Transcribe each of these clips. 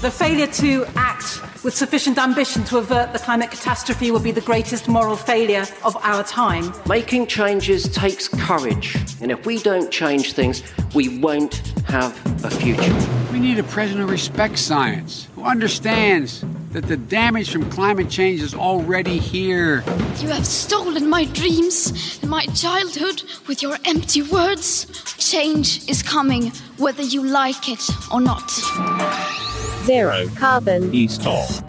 The failure to act with sufficient ambition to avert the climate catastrophe will be the greatest moral failure of our time. Making changes takes courage, and if we don't change things, we won't have a future. We need a president who respects science, who understands that the damage from climate change is already here. You have stolen my dreams and my childhood with your empty words. Change is coming, whether you like it or not. Zero carbon. East off.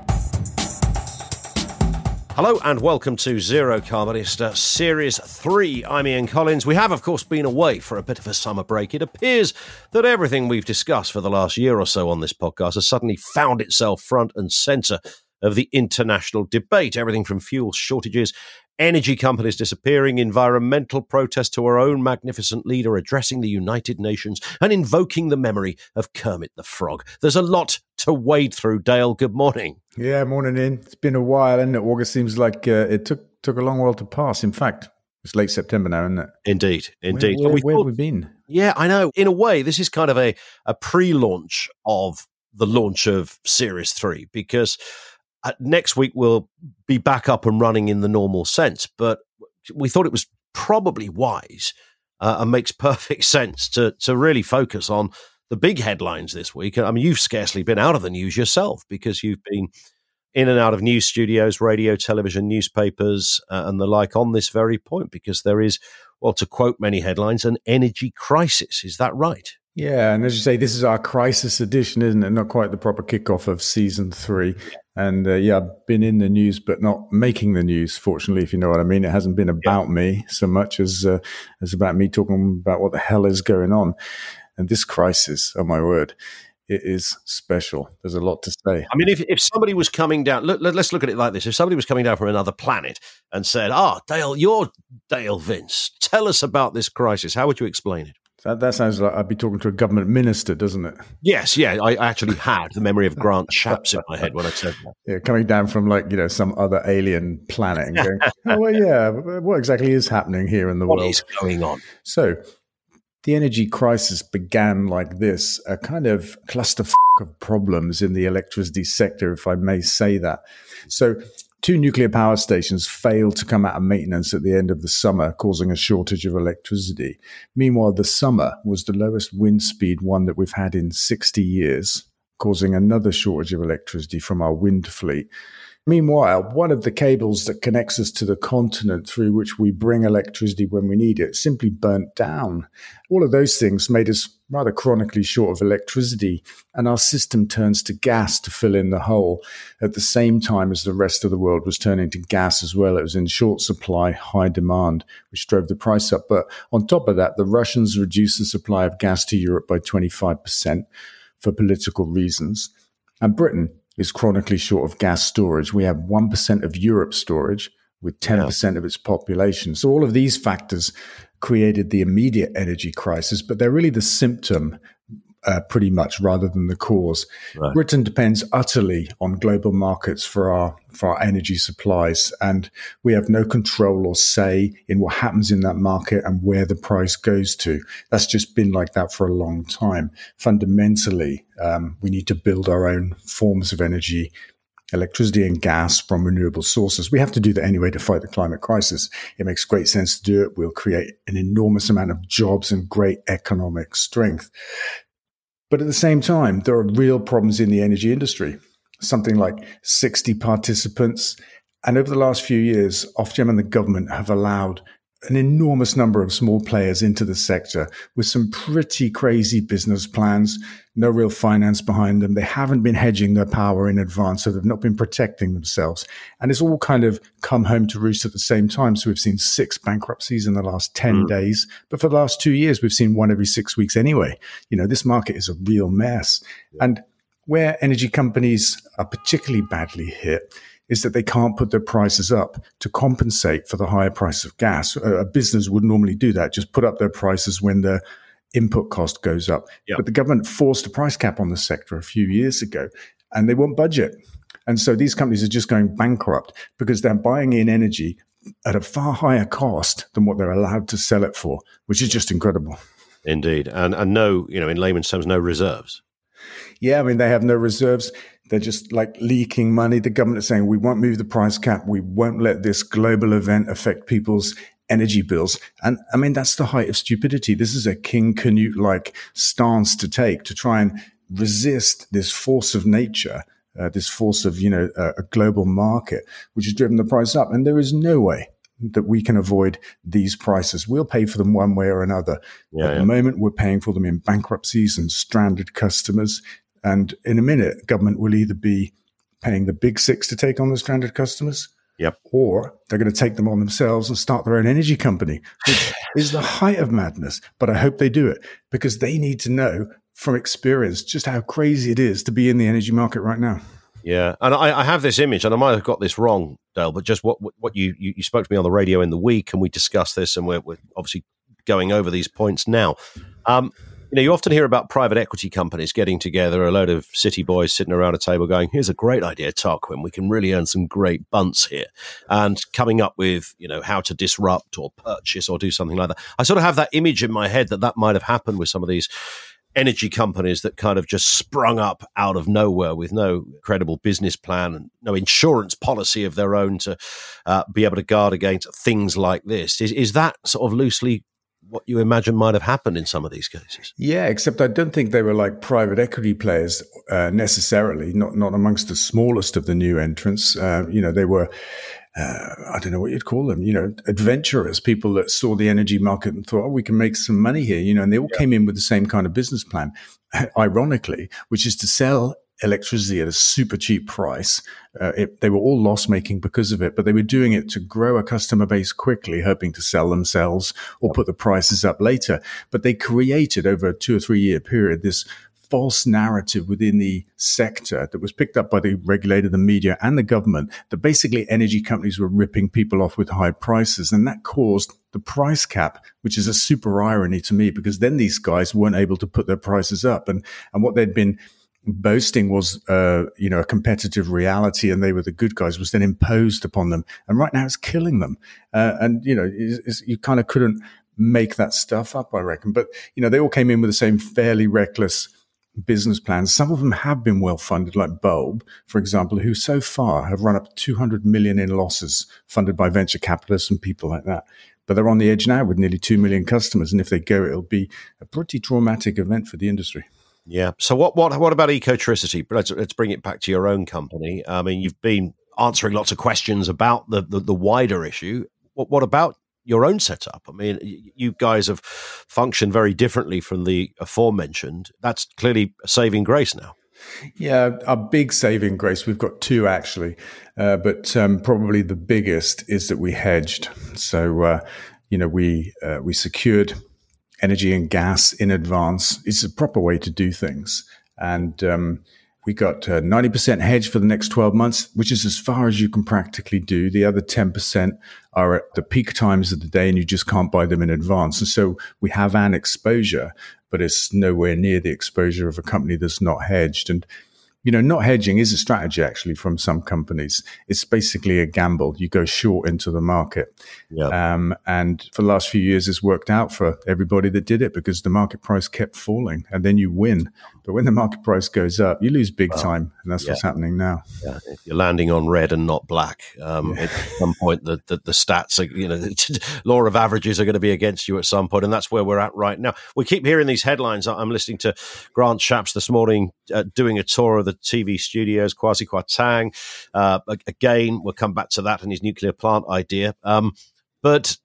Hello and welcome to Zero Carbonist uh, Series 3. I'm Ian Collins. We have, of course, been away for a bit of a summer break. It appears that everything we've discussed for the last year or so on this podcast has suddenly found itself front and centre of the international debate. Everything from fuel shortages energy companies disappearing, environmental protests to our own magnificent leader addressing the United Nations and invoking the memory of Kermit the Frog. There's a lot to wade through. Dale, good morning. Yeah, morning Ian. It's been a while, and August seems like uh, it took took a long while to pass. In fact, it's late September now, isn't it? Indeed, indeed. Where, where, we where thought, have we been? Yeah, I know. In a way, this is kind of a, a pre-launch of the launch of Series 3 because uh, next week we'll be back up and running in the normal sense. But we thought it was probably wise uh, and makes perfect sense to to really focus on the big headlines this week. I mean, you've scarcely been out of the news yourself because you've been in and out of news studios, radio, television, newspapers, uh, and the like on this very point because there is, well, to quote many headlines, an energy crisis. Is that right? Yeah, and as you say, this is our crisis edition, isn't it? Not quite the proper kickoff of season three. And uh, yeah, I've been in the news, but not making the news. Fortunately, if you know what I mean, it hasn't been about yeah. me so much as uh, as about me talking about what the hell is going on. And this crisis, oh my word, it is special. There's a lot to say. I mean, if, if somebody was coming down, look, let, us look at it like this. If somebody was coming down from another planet and said, Ah, oh, Dale, you're Dale Vince, tell us about this crisis, how would you explain it? That, that sounds like I'd be talking to a government minister, doesn't it? Yes, yeah. I actually had the memory of Grant Shapps in my head when I said that. Yeah, coming down from like, you know, some other alien planet and going, oh, well, yeah, what exactly is happening here in the what world? What is going on? So the energy crisis began like this a kind of cluster of problems in the electricity sector, if I may say that. So Two nuclear power stations failed to come out of maintenance at the end of the summer, causing a shortage of electricity. Meanwhile, the summer was the lowest wind speed one that we've had in 60 years, causing another shortage of electricity from our wind fleet. Meanwhile, one of the cables that connects us to the continent through which we bring electricity when we need it simply burnt down. All of those things made us rather chronically short of electricity, and our system turns to gas to fill in the hole at the same time as the rest of the world was turning to gas as well. It was in short supply, high demand, which drove the price up. But on top of that, the Russians reduced the supply of gas to Europe by 25% for political reasons. And Britain is chronically short of gas storage. We have 1% of Europe's storage with 10% yeah. of its population. So all of these factors created the immediate energy crisis, but they're really the symptom uh, pretty much rather than the cause. Right. Britain depends utterly on global markets for our for our energy supplies, and we have no control or say in what happens in that market and where the price goes to. That's just been like that for a long time. Fundamentally, um, we need to build our own forms of energy. Electricity and gas from renewable sources. We have to do that anyway to fight the climate crisis. It makes great sense to do it. We'll create an enormous amount of jobs and great economic strength. But at the same time, there are real problems in the energy industry. Something like 60 participants. And over the last few years, Ofgem and the government have allowed an enormous number of small players into the sector with some pretty crazy business plans, no real finance behind them. They haven't been hedging their power in advance, so they've not been protecting themselves. And it's all kind of come home to roost at the same time. So we've seen six bankruptcies in the last 10 mm. days. But for the last two years, we've seen one every six weeks anyway. You know, this market is a real mess. And where energy companies are particularly badly hit is that they can't put their prices up to compensate for the higher price of gas. A, business would normally do that, just put up their prices when the input cost goes up. Yep. But the government forced a price cap on the sector a few years ago and they won't budget. And so these companies are just going bankrupt because they're buying in energy at a far higher cost than what they're allowed to sell it for, which is just incredible. Indeed. And, and no, you know, in layman's terms, no reserves. Yeah, I mean, they have no reserves. They're just like leaking money. The government is saying, we won't move the price cap. We won't let this global event affect people's energy bills. And I mean, that's the height of stupidity. This is a King Canute like stance to take to try and resist this force of nature, uh, this force of, you know, uh, a global market, which has driven the price up. And there is no way that we can avoid these prices. We'll pay for them one way or another. Yeah, At yeah. the moment, we're paying for them in bankruptcies and stranded customers. And in a minute, government will either be paying the big six to take on the stranded customers. Yep. Or they're going to take them on themselves and start their own energy company, which is the height of madness. But I hope they do it because they need to know from experience just how crazy it is to be in the energy market right now. Yeah, and I, I, have this image, and I might have got this wrong, Dale, but just what what you, you, you spoke to me on the radio in the week, and we discussed this, and we're, we're obviously going over these points now. Um, you know, you often hear about private equity companies getting together, a load of city boys sitting around a table going, here's a great idea, Tarquin. We can really earn some great bunts here. And coming up with, you know, how to disrupt or purchase or do something like that. I sort of have that image in my head that that might have happened with some of these energy companies that kind of just sprung up out of nowhere with no credible business plan and no insurance policy of their own to uh, be able to guard against things like this. Is, is that sort of loosely what you imagine might have happened in some of these cases. Yeah, except I don't think they were like private equity players uh, necessarily. Not not amongst the smallest of the new entrants. Uh, you know, they were. Uh, I don't know what you'd call them, you know, adventurers, people that saw the energy market and thought, oh, we can make some money here, you know, and they all yeah. came in with the same kind of business plan, ironically, which is to sell electricity at a super cheap price. Uh, it, they were all loss making because of it, but they were doing it to grow a customer base quickly, hoping to sell themselves or put the prices up later. But they created over a two or three year period this false narrative within the sector that was picked up by the regulator, the media, and the government that basically energy companies were ripping people off with high prices. And that caused the price cap, which is a super irony to me because then these guys weren't able to put their prices up. And, and what they'd been boasting was, uh, you know, a competitive reality and they were the good guys was then imposed upon them. And right now it's killing them. Uh, and, you know, it's, it's, you kind of couldn't make that stuff up, I reckon. But, you know, they all came in with the same fairly reckless business plans. Some of them have been well funded, like Bulb, for example, who so far have run up 200 million in losses funded by venture capitalists and people like that. But they're on the edge now with nearly 2 million customers. And if they go, it'll be a pretty traumatic event for the industry. Yeah. So what what what about ecotricity? Let's let's bring it back to your own company. I mean, you've been answering lots of questions about the the, the wider issue. What what about your own setup? I mean, you guys have functioned very differently from the aforementioned. That's clearly a saving grace now. Yeah, a big saving grace. We've got two actually, uh, but um, probably the biggest is that we hedged. So, uh, you know, we uh, we secured energy and gas in advance. It's a proper way to do things. And um, we got uh, 90% hedge for the next 12 months, which is as far as you can practically do. The other 10% are at the peak times of the day and you just can't buy them in advance. And so we have an exposure, but it's nowhere near the exposure of a company that's not hedged. And you know, not hedging is a strategy actually from some companies. It's basically a gamble. You go short into the market. Yep. Um, and for the last few years, it's worked out for everybody that did it because the market price kept falling and then you win. But when the market price goes up, you lose big well, time, and that's yeah. what's happening now. Yeah, if you're landing on red and not black, um, yeah. at some point the, the, the stats, are, you know, the law of averages are going to be against you at some point, and that's where we're at right now. We keep hearing these headlines. I'm listening to Grant Shapps this morning uh, doing a tour of the TV studios, Kwasi Kwarteng. Uh, again, we'll come back to that and his nuclear plant idea. Um, but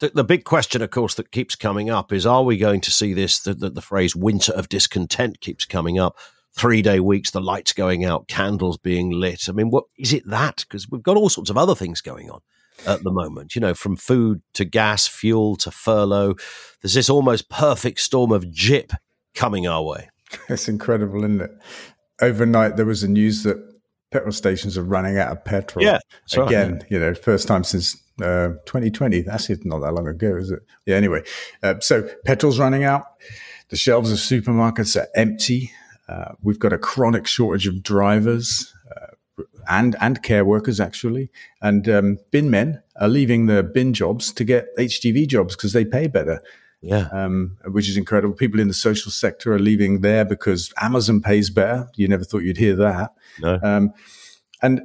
the, the, big question, of course, that keeps coming up is: Are we going to see this? The, the, the phrase "winter of discontent" keeps coming up. Three day weeks, the lights going out, candles being lit. I mean, what is it that? Because we've got all sorts of other things going on at the moment. You know, from food to gas, fuel to furlough. There's this almost perfect storm of jip coming our way. It's incredible, isn't it? Overnight, there was a news that petrol stations are running out of petrol. Yeah, again, right. you know, first time since uh, 2020. That's not that long ago, is it? Yeah. Anyway, uh, so petrol's running out. The shelves of supermarkets are empty. Uh, we've got a chronic shortage of drivers uh, and and care workers actually, and um, bin men are leaving the bin jobs to get HGV jobs because they pay better. Yeah. Um, which is incredible. People in the social sector are leaving there because Amazon pays better. You never thought you'd hear that. No. Um, and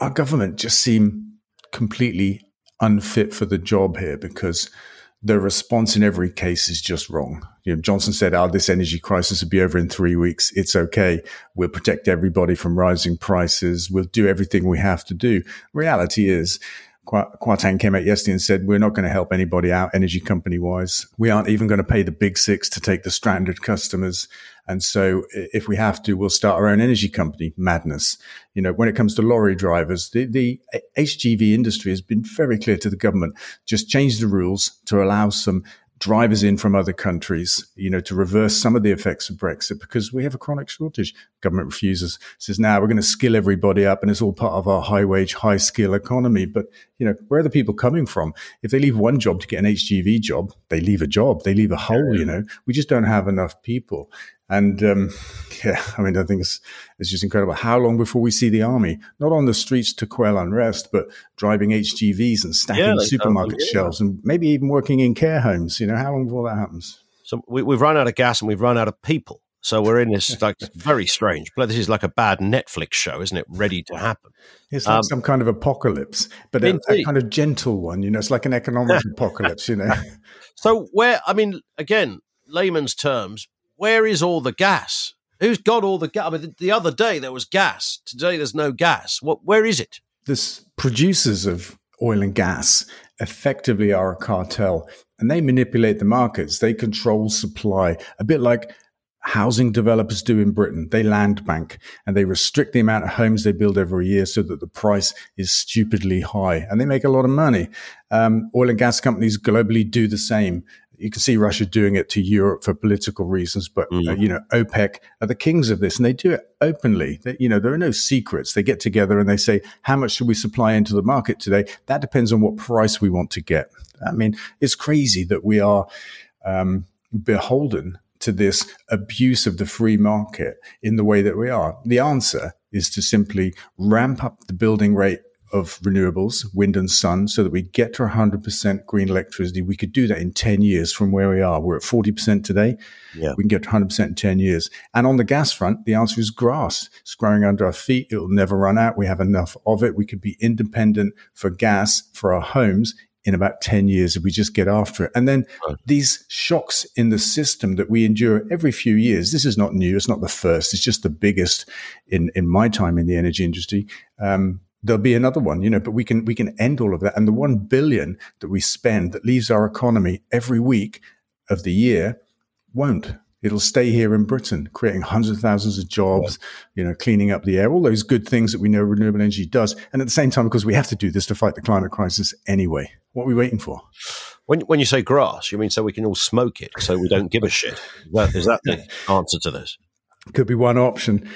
our government just seem completely unfit for the job here because the response in every case is just wrong. You know, Johnson said, "Oh, this energy crisis will be over in three weeks. It's okay. We'll protect everybody from rising prices. We'll do everything we have to do." Reality is, Kwarteng came out yesterday and said, we're not going to help anybody out energy company wise. We aren't even going to pay the big six to take the stranded customers. And so if we have to, we'll start our own energy company. Madness. You know, when it comes to lorry drivers, the, the HGV industry has been very clear to the government. Just change the rules to allow some drivers in from other countries, you know, to reverse some of the effects of Brexit because we have a chronic shortage. Government refuses, says, now we're going to skill everybody up and it's all part of our high wage, high skill economy. But, you know, where are the people coming from? If they leave one job to get an HGV job, they leave a job, they leave a hole, you know, we just don't have enough people. And um, yeah, I mean, I think it's, it's just incredible. How long before we see the army, not on the streets to quell unrest, but driving HGVs and stacking yeah, supermarket yeah. shelves and maybe even working in care homes? You know, how long before that happens? So we, we've run out of gas and we've run out of people. So we're in this like very strange. But this is like a bad Netflix show, isn't it? Ready to happen. It's like um, some kind of apocalypse, but a, a, kind of gentle one. You know, it's like an economic apocalypse. You know. So where I mean, again, layman's terms, where is all the gas? Who's got all the gas? I mean, the other day there was gas. Today there's no gas. What? Where is it? The producers of oil and gas effectively are a cartel, and they manipulate the markets. They control supply, a bit like housing developers do in Britain. They land bank and they restrict the amount of homes they build every year so that the price is stupidly high and they make a lot of money. Um, oil and gas companies globally do the same you can see Russia doing it to Europe for political reasons, but uh, mm. uh, you know OPEC are the kings of this, and they do it openly. They, you know there are no secrets. They get together and they say, "How much should we supply into the market today?" That depends on what price we want to get. I mean, it's crazy that we are um, beholden to this abuse of the free market in the way that we are. The answer is to simply ramp up the building rate of renewables, wind and sun, so that we get to 100% green electricity. We could do that in 10 years from where we are. We're at 40% today. Yeah. We can get to 100% in 10 years. And on the gas front, the answer is grass. It's growing under our feet. It'll never run out. We have enough of it. We could be independent for gas for our homes in about 10 years if we just get after it. And then right. these shocks in the system that we endure every few years, this is not new. It's not the first. It's just the biggest in, in my time in the energy industry. Um, there'll be another one, you know, but we can, we can end all of that. And the one billion that we spend that leaves our economy every week of the year won't. It'll stay here in Britain, creating hundreds of thousands of jobs, you know, cleaning up the air, all those good things that we know renewable energy does. And at the same time, because we have to do this to fight the climate crisis anyway. What are we waiting for? When, when you say grass, you mean so we can all smoke it, so we don't give a shit? Is that the answer to this? Could be one option.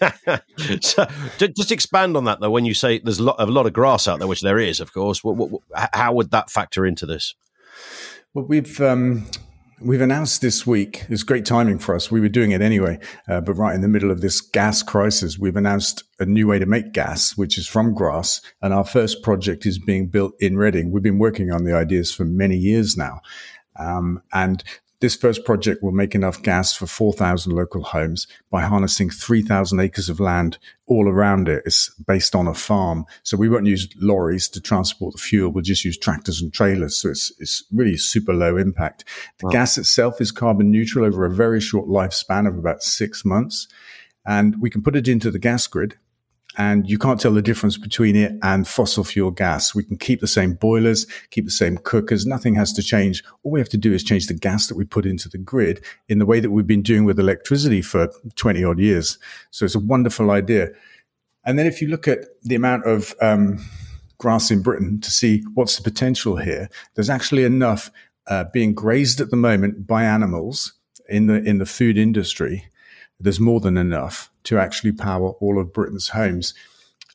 so, just expand on that though. When you say there's a lot, a lot of grass out there, which there is, of course, what, what, how would that factor into this? Well, we've um, we've announced this week. It's great timing for us. We were doing it anyway, uh, but right in the middle of this gas crisis, we've announced a new way to make gas, which is from grass. And our first project is being built in Reading. We've been working on the ideas for many years now. Um, and this first project will make enough gas for 4,000 local homes by harnessing 3,000 acres of land all around it. It's based on a farm. So we won't use lorries to transport the fuel. We'll just use tractors and trailers. So it's, it's really super low impact. The wow. gas itself is carbon neutral over a very short lifespan of about six months. And we can put it into the gas grid and you can't tell the difference between it and fossil fuel gas. We can keep the same boilers, keep the same cookers. Nothing has to change. All we have to do is change the gas that we put into the grid in the way that we've been doing with electricity for 20 odd years. So it's a wonderful idea. And then if you look at the amount of um, grass in Britain to see what's the potential here, there's actually enough uh, being grazed at the moment by animals in the in the food industry there's more than enough to actually power all of Britain's homes.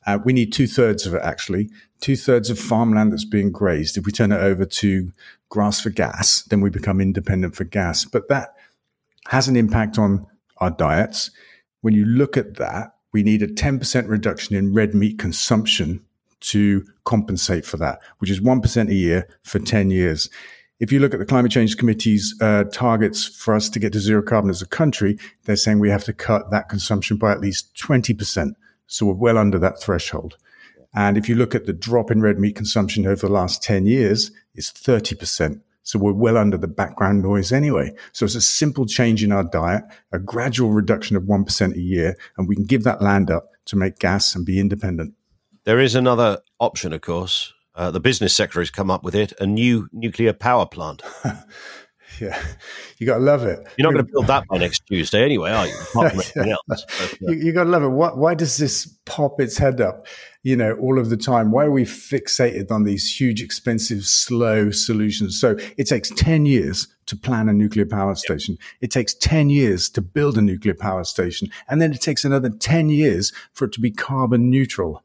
Uh, we need two thirds of it, actually. Two thirds of farmland that's being grazed. If we turn it over to grass for gas, then we become independent for gas. But that has an impact on our diets. When you look at that, we need a 10% reduction in red meat consumption to compensate for that, which is 1% a year for 10 years. If you look at the Climate Change Committee's uh, targets for us to get to zero carbon as a country, they're saying we have to cut that consumption by at least 20%. So we're well under that threshold. And if you look at the drop in red meat consumption over the last 10 years, it's 30%. So we're well under the background noise anyway. So it's a simple change in our diet, a gradual reduction of 1% a year, and we can give that land up to make gas and be independent. There is another option, of course. Uh, the business sector has come up with it a new nuclear power plant. yeah, you got to love it. You're not going to build that by next Tuesday anyway, are you? Everything else. But, uh, you, you got to love it. Why, why does this pop its head up? you know, all of the time? Why are we fixated on these huge, expensive, slow solutions? So it takes 10 years to plan a nuclear power station. It takes 10 years to build a nuclear power station. And then it takes another 10 years for it to be carbon neutral.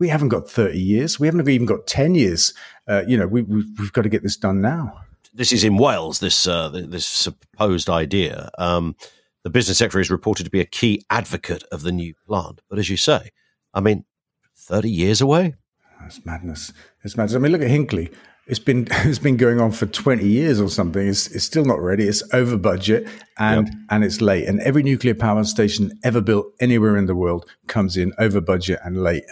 We haven't got 30 years. We haven't even got 10 years. Uh, you know, we, we've, we've got to get this done now. This is in Wales, this, uh, this supposed idea. Um, the business secretary is reported to be a key advocate of the new plant. But as you say, I mean, 30 years away? That's madness. It's madness. I mean, look at Hinkley. It's been it's been going on for 20 years or something. It's, it's still not ready. It's over budget and yep. and it's late. And every nuclear power station ever built anywhere in the world comes in over budget and late.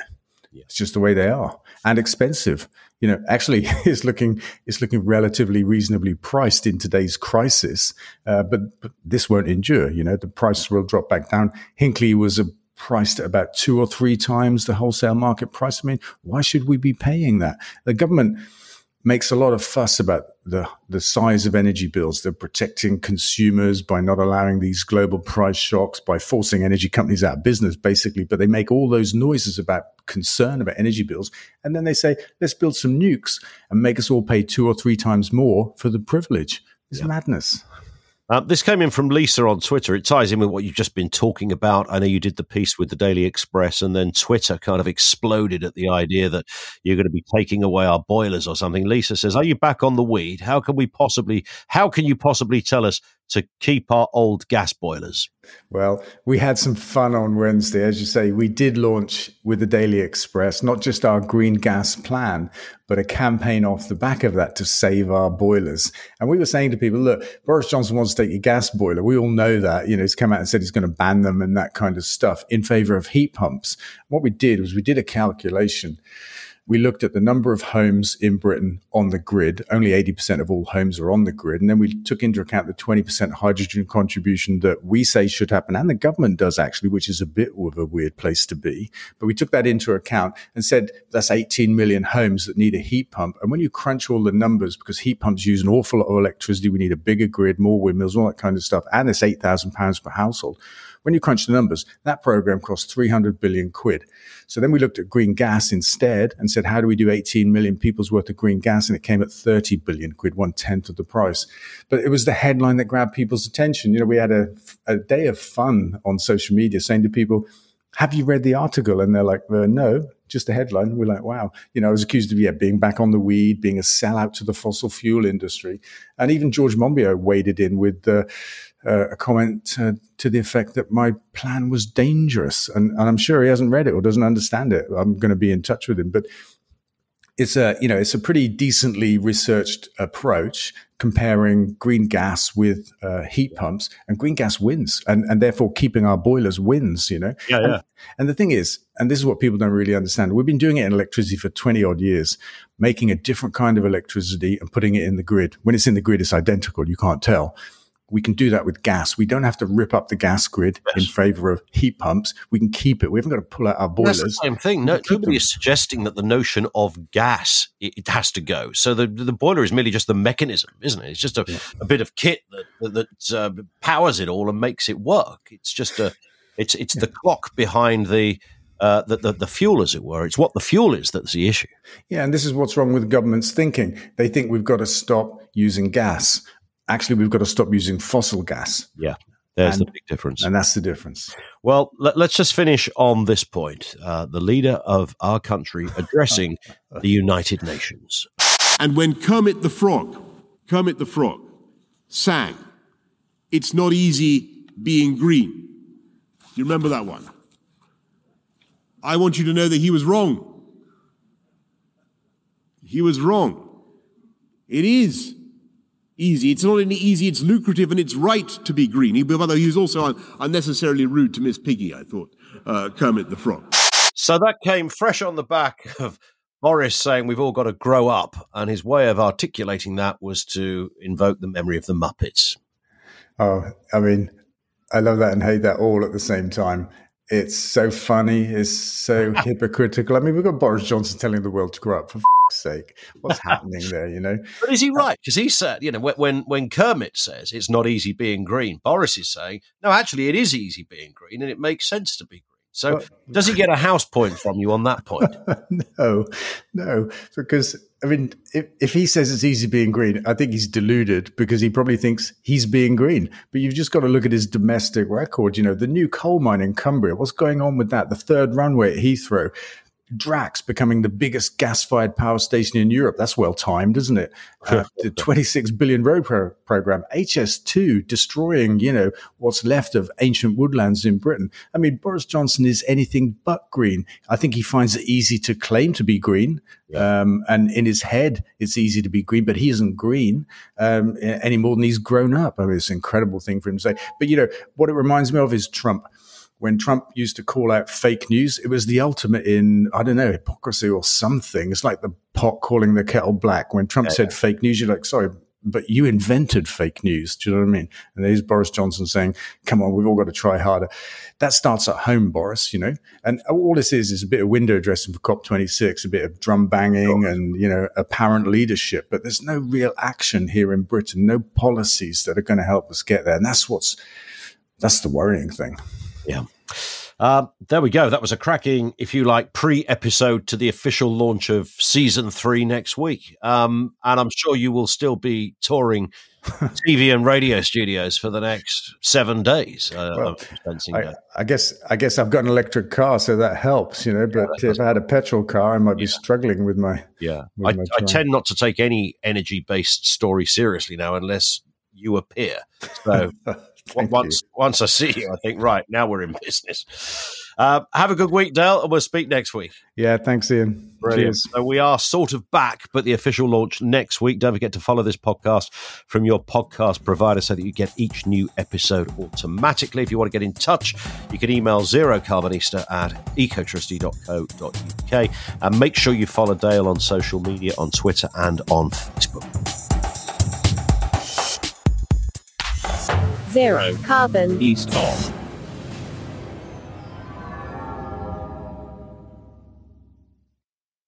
It's just the way they are and expensive. You know, actually, it's looking it's looking relatively reasonably priced in today's crisis, uh, but, but this won't endure. You know, the price will drop back down. Hinkley was a priced at about two or three times the wholesale market price. I mean, why should we be paying that? The government makes a lot of fuss about the, the size of energy bills. They're protecting consumers by not allowing these global price shocks, by forcing energy companies out of business, basically. But they make all those noises about concern about energy bills. And then they say, let's build some nukes and make us all pay two or three times more for the privilege. It's yeah. madness. Uh, this came in from Lisa on Twitter. It ties in with what you've just been talking about. I know you did the piece with the Daily Express, and then Twitter kind of exploded at the idea that you're going to be taking away our boilers or something. Lisa says, "Are you back on the weed? How can we possibly? How can you possibly tell us to keep our old gas boilers? Well, we had some fun on Wednesday. As you say, we did launch with the Daily Express, not just our green gas plan, but a campaign off the back of that to save our boilers. And we were saying to people, look, Boris Johnson wants to take your gas boiler. We all know that. You know, he's come out and said he's going to ban them and that kind of stuff in favor of heat pumps. What we did was we did a calculation we looked at the number of homes in Britain on the grid. Only 80% of all homes are on the grid. And then we took into account the 20% hydrogen contribution that we say should happen, and the government does actually, which is a bit of a weird place to be. But we took that into account and said that's 18 million homes that need a heat pump. And when you crunch all the numbers, because heat pumps use an awful lot of electricity, we need a bigger grid, more windmills, all that kind of stuff, and it's 8,000 pounds per household. When you crunch the numbers, that program cost 300 billion quid. So then we looked at green gas instead and said, how do we do 18 million people's worth of green gas? And it came at 30 billion quid, one tenth of the price. But it was the headline that grabbed people's attention. You know, we had a, a day of fun on social media saying to people, have you read the article? And they're like, uh, no, just the headline. We're like, wow. You know, I was accused of yeah, being back on the weed, being a sellout to the fossil fuel industry. And even George Monbiot waded in with uh, uh, a comment uh, to the effect that my plan was dangerous. And, and, I'm sure he hasn't read it or doesn't understand it. I'm going to be in touch with him. But it's a, you know, it's a pretty decently researched approach comparing green gas with uh, heat pumps and green gas wins and, and therefore keeping our boilers wins, you know? Yeah, yeah. And, and the thing is, and this is what people don't really understand. We've been doing it in electricity for 20 odd years, making a different kind of electricity and putting it in the grid. When it's in the grid, it's identical. You can't tell we can do that with gas. We don't have to rip up the gas grid yes. in favor of heat pumps. We can keep it. We haven't got to pull out our boilers. That's the same thing. No, nobody is suggesting that the notion of gas it, has to go. So the the boiler is merely just the mechanism, isn't it? It's just a, yeah. a bit of kit that that uh, powers it all and makes it work. It's just a it's it's yeah. the clock behind the uh, the, the, the, fuel, as it were. It's what the fuel is that's the issue. Yeah, and this is what's wrong with government's thinking. They think we've got to stop using gas actually we've got to stop using fossil gas. Yeah. There's and, the big difference. And that's the difference. Well, let, us just finish on this point. Uh, the leader of our country addressing the United Nations. And when Kermit the Frog, Kermit the Frog, sang, It's not easy being green. You remember that one? I want you to know that he was wrong. He was wrong. It is easy. It's not only easy, it's lucrative and it's right to be green. But although he was also un- unnecessarily rude to Miss Piggy, I thought, uh, Kermit the Frog. So that came fresh on the back of Boris saying we've all got to grow up, and his way of articulating that was to invoke the memory of the Muppets. Oh, I mean, I love that and hate that all at the same time. It's so funny. It's so hypocritical. I mean, we've got Boris Johnson telling the world to grow up. For f- sake, what's happening there? You know. But is he uh, right? Because he said, you know, when when Kermit says it's not easy being green, Boris is saying, no, actually, it is easy being green, and it makes sense to be green. So, Well- does he get a house point from you on that point? no, no, because I mean, if, if he says it's easy being green, I think he's deluded because he probably thinks he's being green. But you've just got to look at his domestic record. You know, the new coal mine in Cumbria. What's going on with that? The third runway at Heathrow. Drax becoming the biggest gas-fired power station in Europe. That's well timed, isn't it? Uh, the 26 billion road pro- program, HS2 destroying, you know, what's left of ancient woodlands in Britain. I mean, Boris Johnson is anything but green. I think he finds it easy to claim to be green. Um, and in his head, it's easy to be green, but he isn't green um, any more than he's grown up. I mean, it's an incredible thing for him to say. But, you know, what it reminds me of is Trump when Trump used to call out fake news, it was the ultimate in, I don't know, hypocrisy or something. It's like the pot calling the kettle black. When Trump said fake news, you're like, sorry, but you invented fake news. Do you know what I mean? And there's Boris Johnson saying, come on, we've all got to try harder. That starts at home, Boris, you know? And all this is, is a bit of window dressing for COP26, a bit of drum banging and, you know, apparent leadership. But there's no real action here in Britain, no policies that are going to help us get there. And that's what's, that's the worrying thing. Yeah. Uh, there we go. That was a cracking, if you like, pre episode to the official launch of season three next week. Um, and I'm sure you will still be touring TV and radio studios for the next seven days. Uh, Well, I'm I, guess I guess I've got an electric car, so that helps, you know. But if I had a petrol car, I might be struggling with my. Yeah. with I, my I tend not to take any energy based story seriously now unless you appear. So Thank once once I see you, I think, right, now we're in business. Uh, have a good week, Dale, and we'll speak next week. Yeah, thanks, Ian. Brilliant. Cheers. So we are sort of back, but the official launch next week. Don't forget to follow this podcast from your podcast provider so that you get each new episode automatically. If you want to get in touch, you can email zerocarbonista at ecotricity.co.uk and make sure you follow Dale on social media, on Twitter and on Facebook. Zero carbon. East of.